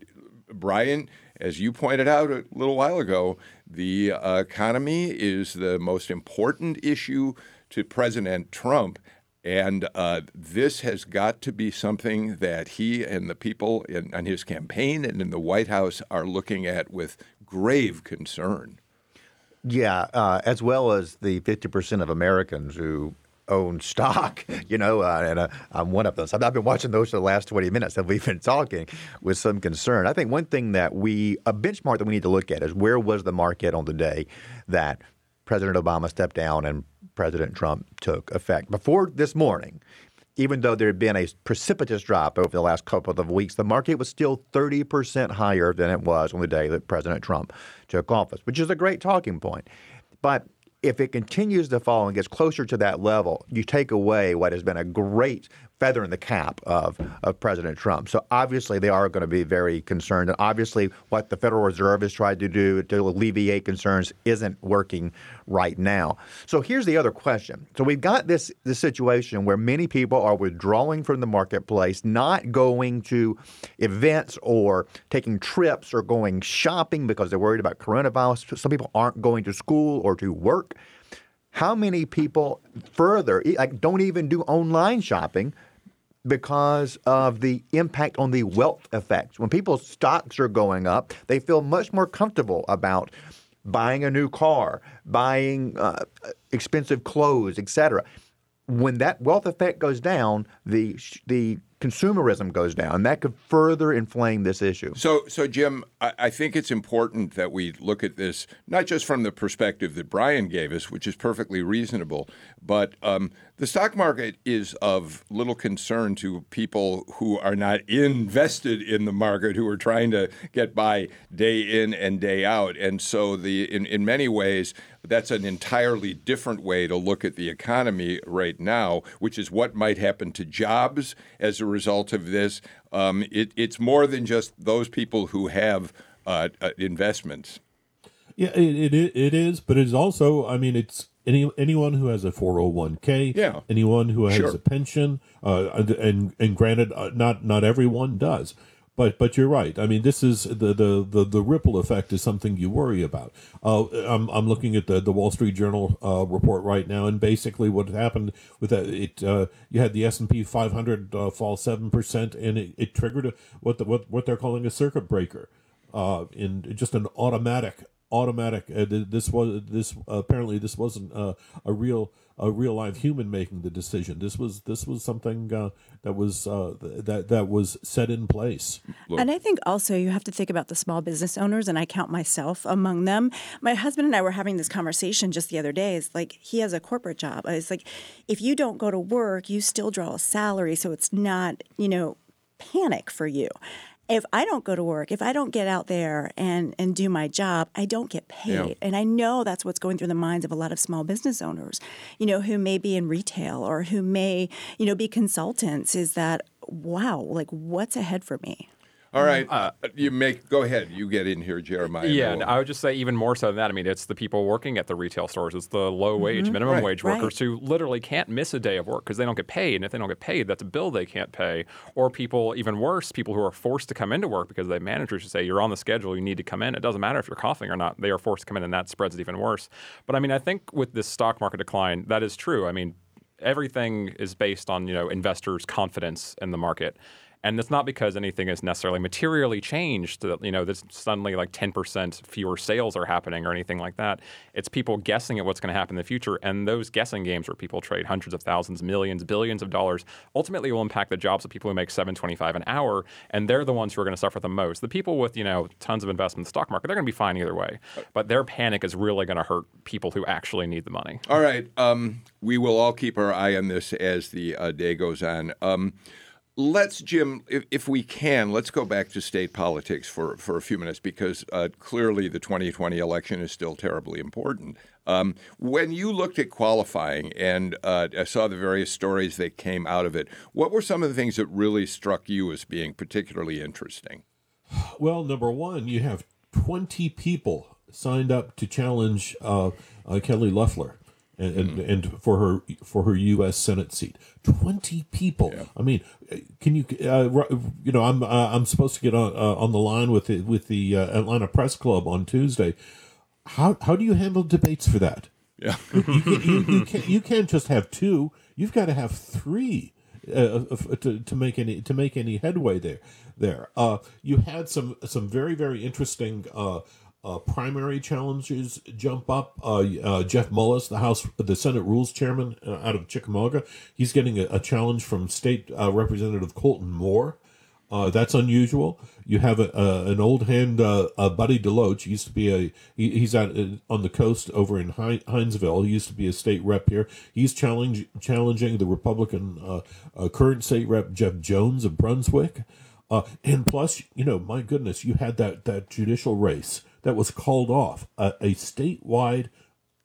Speaker 2: Brian, as you pointed out a little while ago, the economy is the most important issue to President Trump. And uh, this has got to be something that he and the people in, on his campaign and in the White House are looking at with grave concern.
Speaker 6: Yeah, uh, as well as the 50% of Americans who own stock, you know, uh, and uh, I'm one of those. I've been watching those for the last 20 minutes that we've been talking with some concern. I think one thing that we, a benchmark that we need to look at is where was the market on the day that President Obama stepped down and President Trump took effect. Before this morning, even though there had been a precipitous drop over the last couple of weeks, the market was still 30% higher than it was on the day that President Trump took office, which is a great talking point. But if it continues to fall and gets closer to that level, you take away what has been a great feather in the cap of, of President Trump. So obviously they are going to be very concerned. And obviously what the Federal Reserve has tried to do to alleviate concerns isn't working right now. So here's the other question. So we've got this, this situation where many people are withdrawing from the marketplace, not going to events or taking trips or going shopping because they're worried about coronavirus. Some people aren't going to school or to work. How many people further like don't even do online shopping because of the impact on the wealth effects. When people's stocks are going up, they feel much more comfortable about buying a new car, buying uh, expensive clothes, etc. When that wealth effect goes down, the the consumerism goes down. And that could further inflame this issue.
Speaker 2: So, so Jim, I, I, think it's important that we look at this not just from the perspective that Brian gave us, which is perfectly reasonable, but um, the stock market is of little concern to people who are not invested in the market, who are trying to get by day in and day out. And so, the in, in many ways, that's an entirely different way to look at the economy right now, which is what might happen to jobs as a result of this. Um, it, it's more than just those people who have uh, uh, investments.
Speaker 3: Yeah, it, it it is, but it's also. I mean, it's any anyone who has a four hundred one k.
Speaker 2: Yeah.
Speaker 3: Anyone who has
Speaker 2: Sure.
Speaker 3: a pension, uh, and and granted, uh, not not everyone does. But but you're right. I mean, this is the the the, the ripple effect is something you worry about. Uh, I'm I'm looking at the the Wall Street Journal uh, report right now, and basically what happened with that, it uh, you had the S and P 500 uh, fall seven percent, and it, it triggered a, what the, what what they're calling a circuit breaker, uh, in just an automatic automatic. Uh, this was this apparently this wasn't uh, a real a real live human making the decision. This was this was something uh, that was uh, that that was set in place.
Speaker 4: And I think also you have to think about the small business owners, and I count myself among them. My husband and I were having this conversation just the other day. It's like he has a corporate job. It's like if you don't go to work, you still draw a salary, so it's not you know panic for you. If I don't go to work, if I don't get out there and, and do my job, I don't get paid.
Speaker 2: Yeah.
Speaker 4: And I know that's what's going through the minds of a lot of small business owners, you know, who may be in retail or who may, you know, be consultants is that, wow, like what's ahead for me?
Speaker 2: All right, uh, uh, you make go ahead. You get in here, Jeremiah.
Speaker 5: Yeah,
Speaker 2: Noah.
Speaker 5: and I would just say even more so than that. I mean, it's the people working at the retail stores. It's the low mm-hmm. wage, minimum
Speaker 2: Right.
Speaker 5: wage
Speaker 4: Right.
Speaker 5: workers who literally can't miss a day of work because they don't get paid. And if they don't get paid, that's a bill they can't pay. Or people, even worse, people who are forced to come into work because they managers who say you're on the schedule, you need to come in. It doesn't matter if you're coughing or not. They are forced to come in, and that spreads it even worse. But I mean, I think with this stock market decline, that is true. I mean, everything is based on you know investors' confidence in the market. And it's not because anything is necessarily materially changed. That you know, there's suddenly like 10% fewer sales are happening or anything like that. It's people guessing at what's going to happen in the future, and those guessing games where people trade hundreds of thousands, millions, billions of dollars ultimately will impact the jobs of people who make 7.25 an hour, and they're the ones who are going to suffer the most. The people with you know tons of investment in the stock market, they're going to be fine either way, but their panic is really going to hurt people who actually need the money.
Speaker 2: All right. Um, we will all keep our eye on this as the uh, day goes on. Um, let's, Jim, if, if we can, let's go back to state politics for, for a few minutes because uh, clearly the 2020 election is still terribly important. Um, when you looked at qualifying and uh, I saw the various stories that came out of it, what were some of the things that really struck you as being particularly interesting?
Speaker 3: Well, number one, you have 20 people signed up to challenge uh, uh, Kelly Loeffler. And, and, and for her for her U.S. Senate seat, twenty people. I mean, can you uh, you know I'm uh, I'm supposed to get on uh, on the line with the with the uh, Atlanta Press Club on Tuesday. How how do you handle debates for that?
Speaker 2: Yeah.
Speaker 3: you, can't, you, you, can't, you can't just have two. You've got to have three uh, uh, to, to make any to make any headway there. There, uh, you had some some very very interesting uh, primary challenges jump up. Uh, uh, Jeff Mullis, the House, the Senate Rules Chairman uh, out of Chickamauga, he's getting a, a challenge from State uh, Representative Colton Moore. Uh, that's unusual. You have a, a, an old hand, Buddy DeLoach. He used to be a he, he's out on the coast over in Hi- Hinesville. He used to be a state rep here. He's challenging the Republican current state rep Jeff Jones of Brunswick. And plus, you know, my goodness, you had that that judicial race that was called off a, a statewide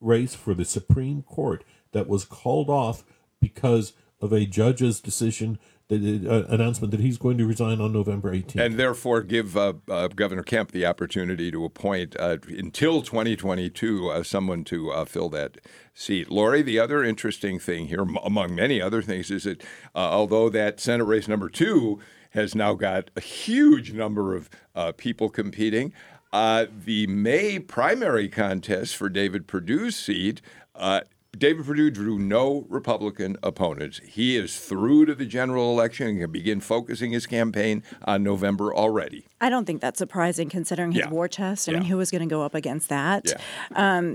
Speaker 3: race for the Supreme Court that was called off because of a judge's decision, the uh, announcement that he's going to resign on November 18th.
Speaker 2: And therefore, give uh, uh, Governor Kemp the opportunity to appoint uh, until 2022 uh, someone to uh, fill that seat. Lori, the other interesting thing here, m- among many other things, is that although that Senate race number two has now got a huge number of people competing, uh, the May primary contest for David Perdue's seat. Uh, David Perdue drew no Republican opponents. He is through to the general election and can begin focusing his campaign on November already.
Speaker 4: I don't think that's surprising considering his
Speaker 2: Yeah.
Speaker 4: war chest. I mean, who was going to go up against that?
Speaker 2: Yeah.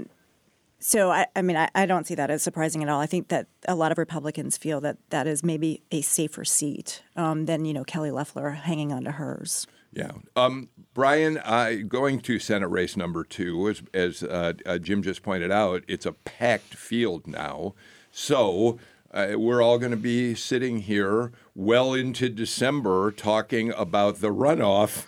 Speaker 4: So, I, I mean, I, I don't see that as surprising at all. I think that a lot of Republicans feel that that is maybe a safer seat um, than, you know, Kelly Loeffler hanging on to hers.
Speaker 2: Yeah. Um, Brian, uh, going to Senate race number two, as, as uh, uh, Jim just pointed out, it's a packed field now. So uh, we're all going to be sitting here well into December talking about the runoff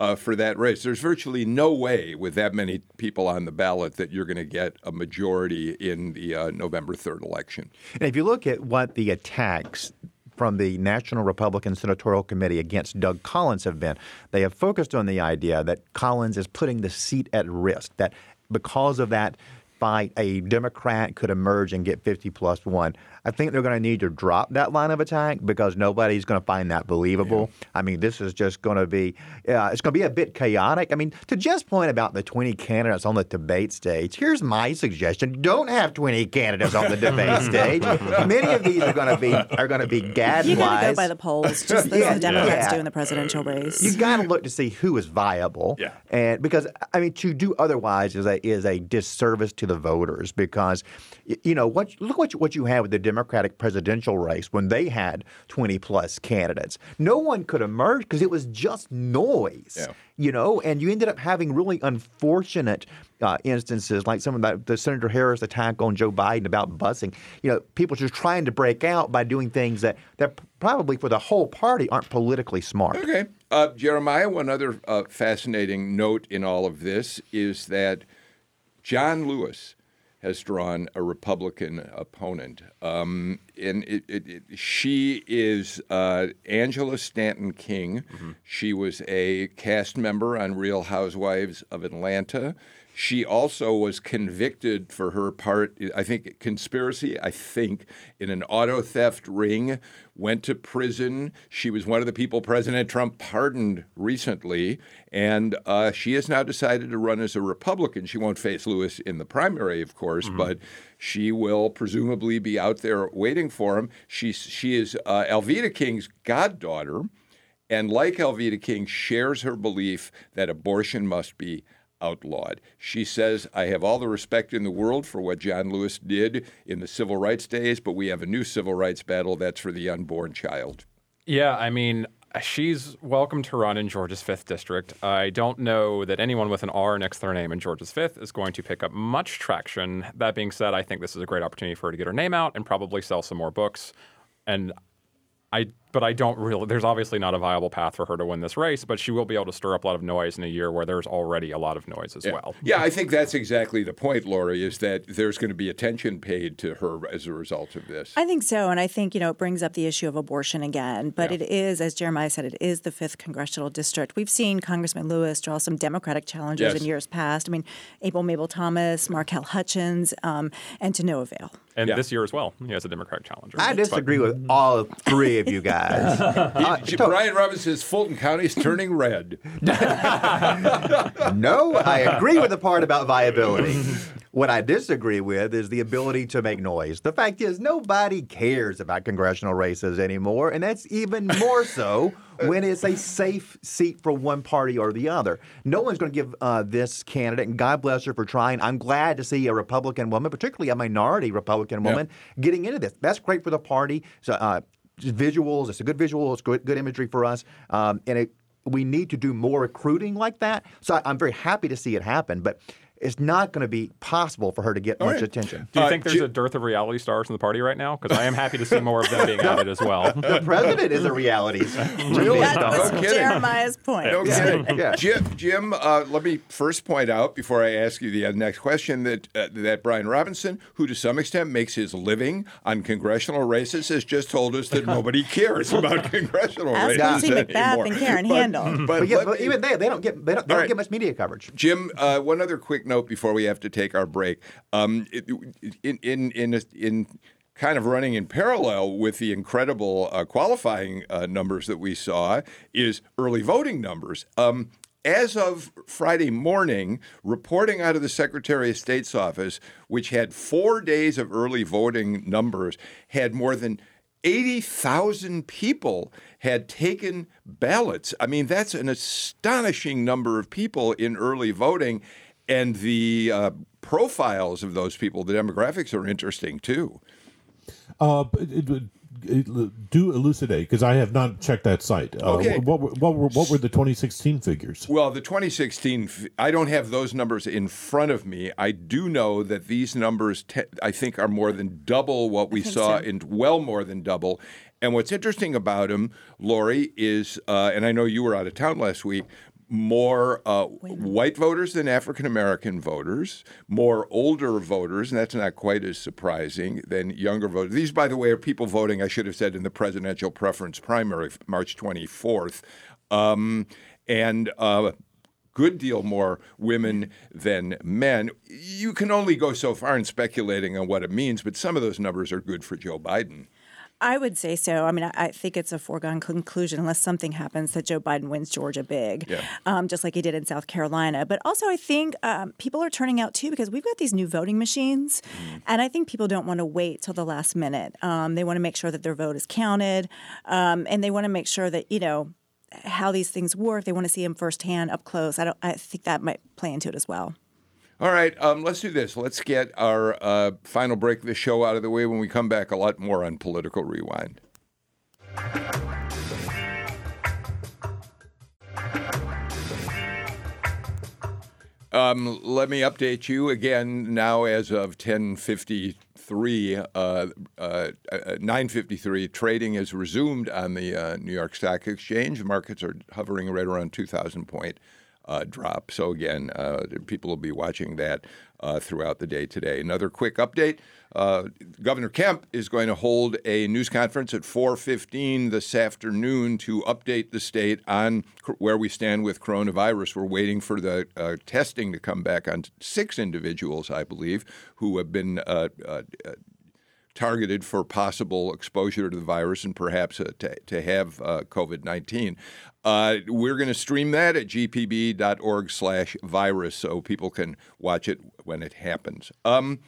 Speaker 2: uh, for that race. There's virtually no way, with that many people on the ballot, that you're going to get a majority in the uh, November 3rd election.
Speaker 6: And if you look at what the attacks from the National Republican Senatorial Committee against Doug Collins have been, they have focused on the idea that Collins is putting the seat at risk, that because of that fight, a Democrat could emerge and get 50 plus one. I think they're going to need to drop that line of attack because nobody's going to find that believable. Yeah. I mean, this is just going to be uh, it's going to be a bit chaotic. I mean, to just point about the 20 candidates on the debate stage, here's my suggestion: don't have 20 candidates on the debate stage. Many of these are going to be are going to be gadflies.
Speaker 4: You got to go by the polls, just as yeah, the Democrats yeah. do in the presidential race.
Speaker 6: You got to look to see who is viable,
Speaker 2: yeah.
Speaker 6: and because I mean, to do otherwise is a is a disservice to the voters because you know what look what you, what you have with the Democratic presidential race when they had 20 plus candidates. No one could emerge because it was just noise.
Speaker 2: Yeah.
Speaker 6: You know, and you ended up having really unfortunate uh, instances like some of the, the Senator Harris attack on Joe Biden about busing. You know, people just trying to break out by doing things that, that probably for the whole party aren't politically smart.
Speaker 2: Okay. Uh, Jeremiah, one other uh, fascinating note in all of this is that John Lewis has drawn a Republican opponent. Um, and it, it, it, she is uh, Angela Stanton King. Mm-hmm. She was a cast member on Real Housewives of Atlanta. She also was convicted for her part, I think, conspiracy, I think, in an auto theft ring, went to prison. She was one of the people President Trump pardoned recently, and uh, she has now decided to run as a Republican. She won't face Lewis in the primary, of course, mm-hmm. but she will presumably be out there waiting for him. She, she is uh, Alveda King's goddaughter, and like Alveda King, shares her belief that abortion must be outlawed. She says, I have all the respect in the world for what John Lewis did in the civil rights days, but we have a new civil rights battle that's for the unborn child.
Speaker 5: Yeah, I mean, she's welcome to run in Georgia's 5th district. I don't know that anyone with an R next to their name in Georgia's 5th is going to pick up much traction. That being said, I think this is a great opportunity for her to get her name out and probably sell some more books. And I but I don't really. There's obviously not a viable path for her to win this race, but she will be able to stir up a lot of noise in a year where there's already a lot of noise as
Speaker 2: yeah.
Speaker 5: well.
Speaker 2: Yeah, I think that's exactly the point, Lori, is that there's going to be attention paid to her as a result of this.
Speaker 4: I think so, and I think you know it brings up the issue of abortion again. But yeah. it is, as Jeremiah said, it is the fifth congressional district. We've seen Congressman Lewis draw some Democratic challengers
Speaker 2: yes.
Speaker 4: in years past. I mean, Abel Mable Thomas, Markel Hutchins, um, and to no avail.
Speaker 5: And yeah. this year as well, he has a Democratic challenger.
Speaker 6: I disagree with all three of you guys.
Speaker 2: uh, Brian Robbins says Fulton County is turning red.
Speaker 6: no, I agree with the part about viability. What I disagree with is the ability to make noise. The fact is, nobody cares about congressional races anymore, and that's even more so when it's a safe seat for one party or the other. No one's going to give uh, this candidate, and God bless her for trying. I'm glad to see a Republican woman, particularly a minority Republican woman, getting into this. That's great for the party. So, uh, visuals. It's a good visual. It's good, good imagery for us. Um, and it, we need to do more recruiting like that. So I, am very happy to see it happen. But it's not going to be possible for her to get All much right. attention.
Speaker 5: Do you uh, think there's a dearth of reality stars in the party right now? Because I am happy to see more of them being added as well.
Speaker 6: The president is a reality star.
Speaker 2: really?
Speaker 4: That no Jeremiah's point.
Speaker 2: No kidding. Yeah. Jim, Jim uh, let me first point out before I ask you the next question that uh, that Brian Robinson, who to some extent makes his living on congressional races, has just told us that nobody cares about congressional
Speaker 4: Ask
Speaker 2: races
Speaker 4: Nancy McBath and Karen
Speaker 2: but,
Speaker 4: Handel.
Speaker 6: But, but, yeah, but even they, they don't get they don't, they don't right. get much media coverage.
Speaker 2: Jim, uh, one other quick note before we have to take our break. Um, in in in in kind of running in parallel with the incredible uh, qualifying uh, numbers that we saw is early voting numbers. Um, as of Friday morning, reporting out of the Secretary of State's office, which had four days of early voting numbers, had more than 80,000 people had taken ballots. I mean, that's an astonishing number of people in early voting and the uh, profiles of those people, the demographics are interesting too.
Speaker 3: Uh, it, it, it, do elucidate because I have not checked that site. Uh,
Speaker 2: okay.
Speaker 3: What, what, what, were, what were the 2016 figures?
Speaker 2: Well, the 2016, I don't have those numbers in front of me. I do know that these numbers, te- I think, are more than double what we saw so. in well more than double. And what's interesting about them, Lori, is, uh, and I know you were out of town last week, more uh, white voters than African American voters, more older voters, and that's not quite as surprising than younger voters. These, by the way, are people voting, I should have said, in the presidential preference primary, March 24th. Um, and uh, good deal more women than men. You can only go so far in speculating on what it means, but some of those numbers are good for Joe Biden.
Speaker 4: I would say so. I mean, I, I think it's a foregone conclusion unless something happens that Joe Biden wins Georgia big,
Speaker 2: Yeah.
Speaker 4: um, just like he did in South Carolina. But also, I think um, people are turning out too because we've got these new voting machines, and I think people don't want to wait till the last minute. Um, they want to make sure that their vote is counted, um, and they want to make sure that you know how these things work. They want to see them firsthand, up close. I don't. I think that might play into it as well.
Speaker 2: All right, um, let's do this. Let's get our uh, final break of the show out of the way. When we come back, a lot more on Political Rewind. Um, let me update you again now as of 1053, uh, uh, uh, 953, trading has resumed on the uh, New York Stock Exchange. Markets are hovering right around 2,000 point uh, drop. So again, uh, people will be watching that uh, throughout the day today. Another quick update: uh, Governor Kemp is going to hold a news conference at 4:15 this afternoon to update the state on cr- where we stand with coronavirus. We're waiting for the uh, testing to come back on six individuals, I believe, who have been. Targeted for possible exposure to the virus and perhaps uh, to, to have uh, COVID-19. Uh, we're going to stream that at gpb.org slash virus so people can watch it when it happens. Um,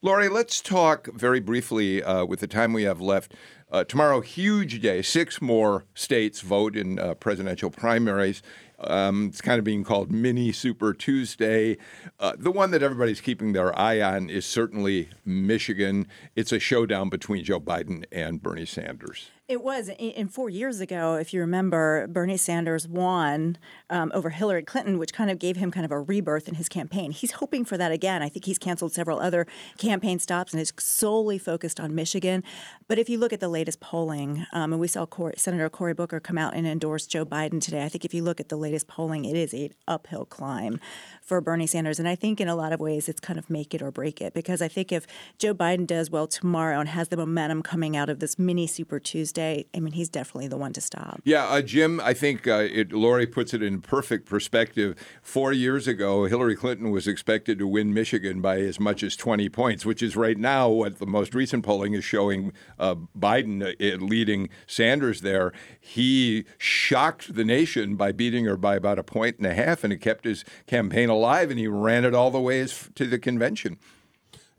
Speaker 2: Lori, let's talk very briefly uh, with the time we have left. Uh, tomorrow, huge day. Six more states vote in uh, presidential primaries. Um, it's kind of being called Mini Super Tuesday. Uh, the one that everybody's keeping their eye on is certainly Michigan. It's a showdown between Joe Biden and Bernie Sanders.
Speaker 4: It was. And four years ago, if you remember, Bernie Sanders won um, over Hillary Clinton, which kind of gave him kind of a rebirth in his campaign. He's hoping for that again. I think he's canceled several other campaign stops and is solely focused on Michigan. But if you look at the latest polling, um, and we saw Cory, Senator Cory Booker come out and endorse Joe Biden today, I think if you look at the latest polling, it is an uphill climb for Bernie Sanders. And I think in a lot of ways, it's kind of make it or break it because I think if Joe Biden does well tomorrow and has the momentum coming out of this mini Super Tuesday, I mean, he's definitely the one to stop.
Speaker 2: Yeah, uh, Jim, I think uh, it, Lori puts it in perfect perspective. Four years ago, Hillary Clinton was expected to win Michigan by as much as 20 points, which is right now what the most recent polling is showing uh, Biden uh, leading Sanders there. He shocked the nation by beating her by about a point and a half, and it kept his campaign alive, and he ran it all the way to the convention.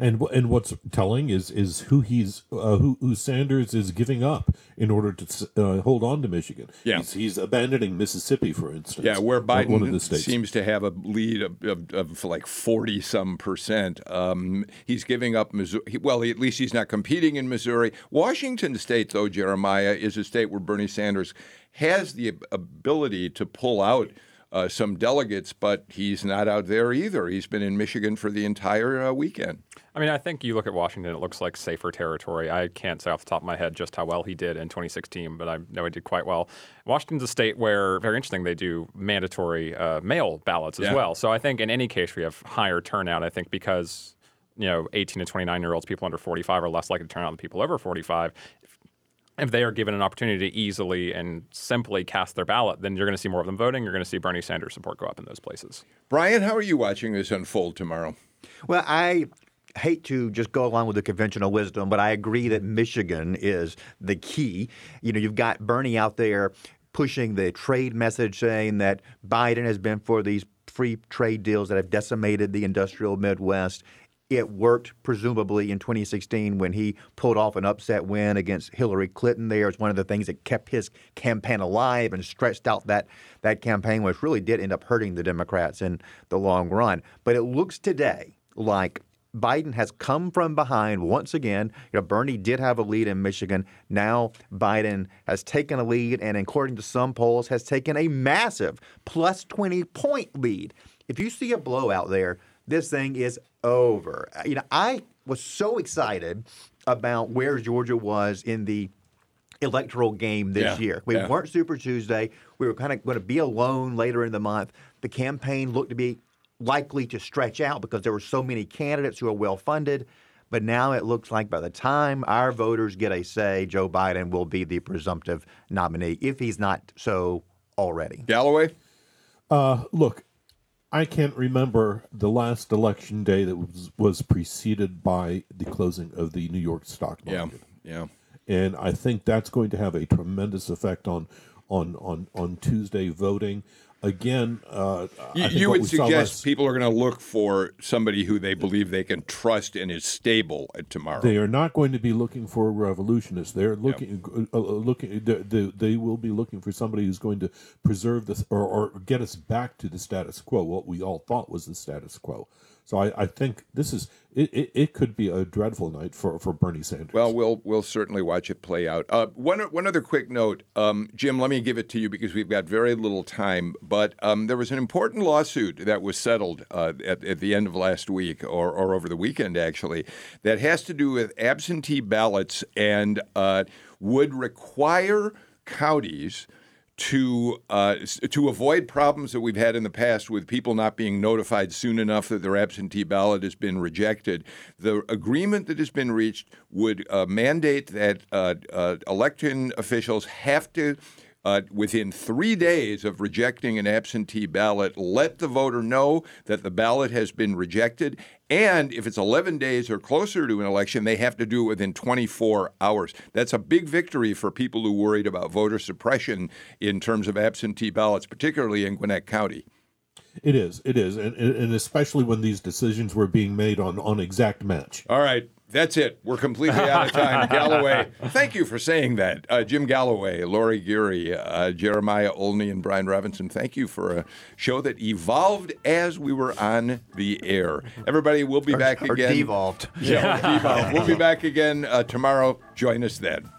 Speaker 3: And and what's telling is is who he's uh, who who Sanders is giving up in order to uh, hold on to Michigan.
Speaker 2: Yeah.
Speaker 3: he's, he's abandoning Mississippi, for instance.
Speaker 2: Yeah, where
Speaker 3: one- one of
Speaker 2: Biden seems to have a lead of, of, of like 40 some percent. Um, he's giving up Missouri. Well, at least he's not competing in Missouri. Washington State, though, Jeremiah, is a state where Bernie Sanders has the ability to pull out. Uh, some delegates, but he's not out there either. He's been in Michigan for the entire uh, weekend.
Speaker 5: I mean, I think you look at Washington, it looks like safer territory. I can't say off the top of my head just how well he did in 2016, but I know he did quite well. Washington's a state where, very interesting, they do mandatory uh, mail ballots as
Speaker 2: Yeah.
Speaker 5: well. So I think in any case, we have higher turnout, I think, because you know, 18 to 29 year olds, people under 45 are less likely to turn out than people over 45. If, if they are given an opportunity to easily and simply cast their ballot, then you're going to see more of them voting. You're going to see Bernie Sanders support go up in those places.
Speaker 2: Brian, how are you watching this unfold tomorrow?
Speaker 6: Well, I hate to just go along with the conventional wisdom, but I agree that Michigan is the key. You know, you've got Bernie out there pushing the trade message saying that Biden has been for these free trade deals that have decimated the industrial Midwest. It worked presumably in 2016 when he pulled off an upset win against Hillary Clinton. There, it's one of the things that kept his campaign alive and stretched out that that campaign, which really did end up hurting the Democrats in the long run. But it looks today like Biden has come from behind once again. You know, Bernie did have a lead in Michigan. Now Biden has taken a lead, and according to some polls, has taken a massive plus 20 point lead. If you see a blowout there, this thing is over. You know, I was so excited about where Georgia was in the electoral game this
Speaker 2: Yeah,
Speaker 6: year. We
Speaker 2: yeah.
Speaker 6: weren't Super Tuesday. We were kind of going to be alone later in the month. The campaign looked to be likely to stretch out because there were so many candidates who are well funded. But now it looks like by the time our voters get a say, Joe Biden will be the presumptive nominee, if he's not so already.
Speaker 2: Galloway?
Speaker 3: Uh, look, I can't remember the last election day that was, was preceded by the closing of the New York stock market.
Speaker 2: Yeah, yeah.
Speaker 3: and I think that's going to have a tremendous effect on on on on Tuesday voting. Again, uh, I
Speaker 2: You,
Speaker 3: think
Speaker 2: you would suggest
Speaker 3: last-
Speaker 2: people are going to look for somebody who they believe they can trust and is stable tomorrow.
Speaker 3: they are not going to be looking for revolutionists. They're looking uh, uh, looking. They, they, they will be looking for somebody who's going to preserve this or, or get us back to the status quo, what we all thought was the status quo. So I, I think this is it, it, it. could be a dreadful night for, for Bernie Sanders.
Speaker 2: Well, we'll we'll certainly watch it play out. Uh, one one other quick note, um, Jim. Let me give it to you because we've got very little time. But um, there was an important lawsuit that was settled uh, at, at the end of last week, or, or over the weekend actually, that has to do with absentee ballots and uh, would require counties to uh, to avoid problems that we've had in the past with people not being notified soon enough that their absentee ballot has been rejected. The agreement that has been reached would uh, mandate that uh, uh, election officials have to. Uh, within three days of rejecting an absentee ballot, let the voter know that the ballot has been rejected. And if it's 11 days or closer to an election, they have to do it within 24 hours. That's a big victory for people who worried about voter suppression in terms of absentee ballots, particularly in Gwinnett County.
Speaker 3: it is, it is, and, and and especially when these decisions were being made on on exact match.
Speaker 2: All right, that's it. We're completely out of time. Galloway, thank you for saying that. Uh, Jim Galloway, Lori Geary, uh, Jeremiah Olney, and Brian Robinson, thank you for a show that evolved as we were on the air. Everybody, we'll be back
Speaker 6: Or
Speaker 2: again.
Speaker 6: devolved.
Speaker 2: Yeah, devolved. We'll be back again uh, tomorrow. Join us then.